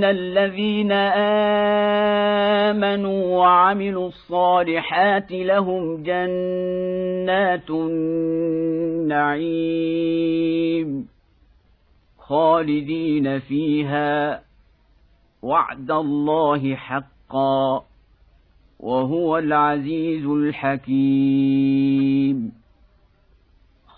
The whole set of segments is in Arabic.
ان الذين امنوا وعملوا الصالحات لهم جنات النعيم خالدين فيها وعد الله حقا وهو العزيز الحكيم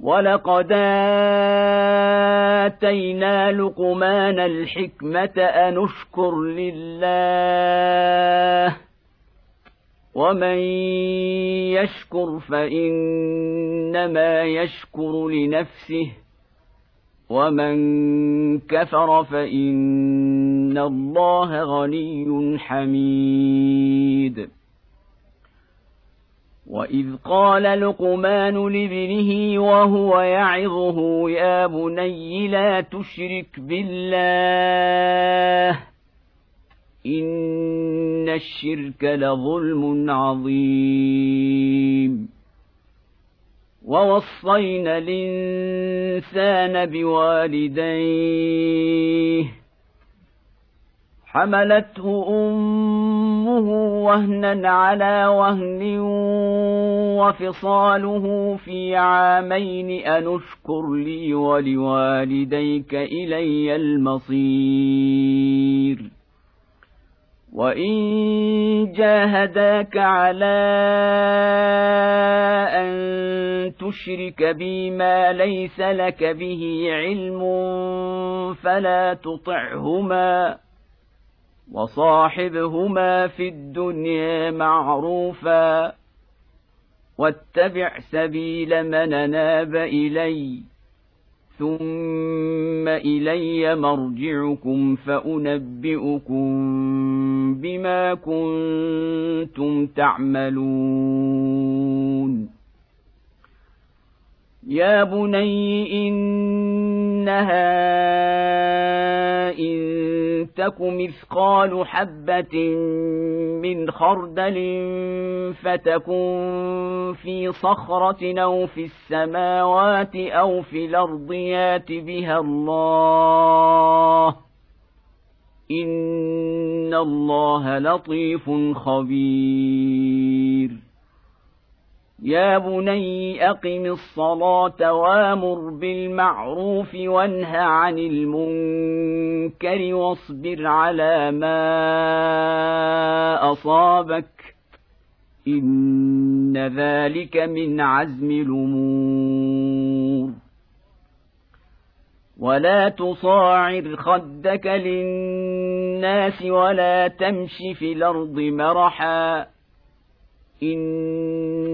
ولقد اتينا لقمان الحكمه ان اشكر لله ومن يشكر فانما يشكر لنفسه ومن كفر فان الله غني حميد واذ قال لقمان لابنه وهو يعظه يا بني لا تشرك بالله ان الشرك لظلم عظيم. ووصينا الانسان بوالديه حملته أمه وهنا على وهن وفصاله في عامين أن اشكر لي ولوالديك إلي المصير. وإن جاهداك على أن تشرك بي ما ليس لك به علم فلا تطعهما. وصاحبهما في الدنيا معروفا واتبع سبيل من أناب اليّ ثم إلي مرجعكم فأنبئكم بما كنتم تعملون. يا بني إنها تك مثقال حبة من خردل فتكن في صخرة أو في السماوات أو في الأرض يات بها الله إن الله لطيف خبير يا بني اقم الصلاه وامر بالمعروف وانه عن المنكر واصبر على ما اصابك ان ذلك من عزم الأمور. ولا تصاعر خدك للناس ولا تمش في الأرض مرحا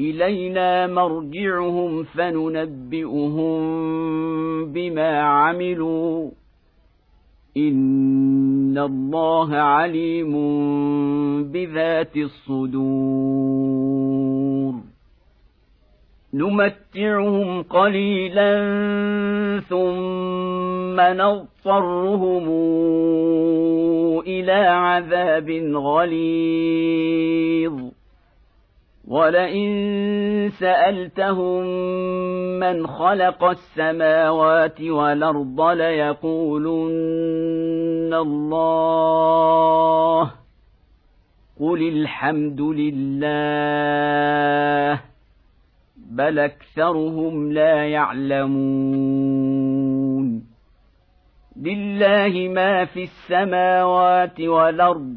إلينا مرجعهم فننبئهم بما عملوا. إن الله عليم بذات الصدور. نمتعهم قليلا ثم نضطرهم إلى عذاب غليظ. ولئن سألتهم من خلق السماوات والأرض ليقولن الله. قل الحمد لله بل أكثرهم لا يعلمون. لله ما في السماوات والأرض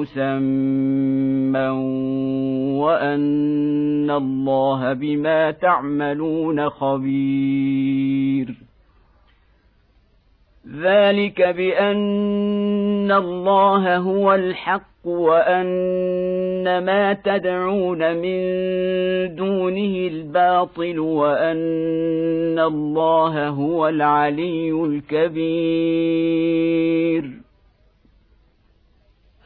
مسمى وان ان الله بما تعملون خبير ذلك بان الله هو الحق وان ما تدعون من دونه الباطل وان الله هو العلي الكبير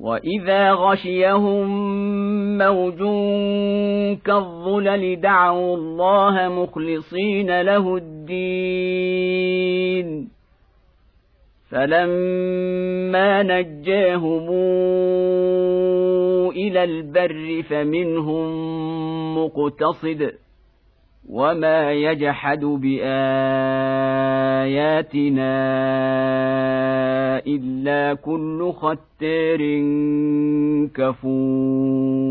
واذا غشيهم موج كالظلل دعوا الله مخلصين له الدين فلما نجاهم إلى البر فمنهم مقتصد وما يجحد باياتنا الا كل ختار كفور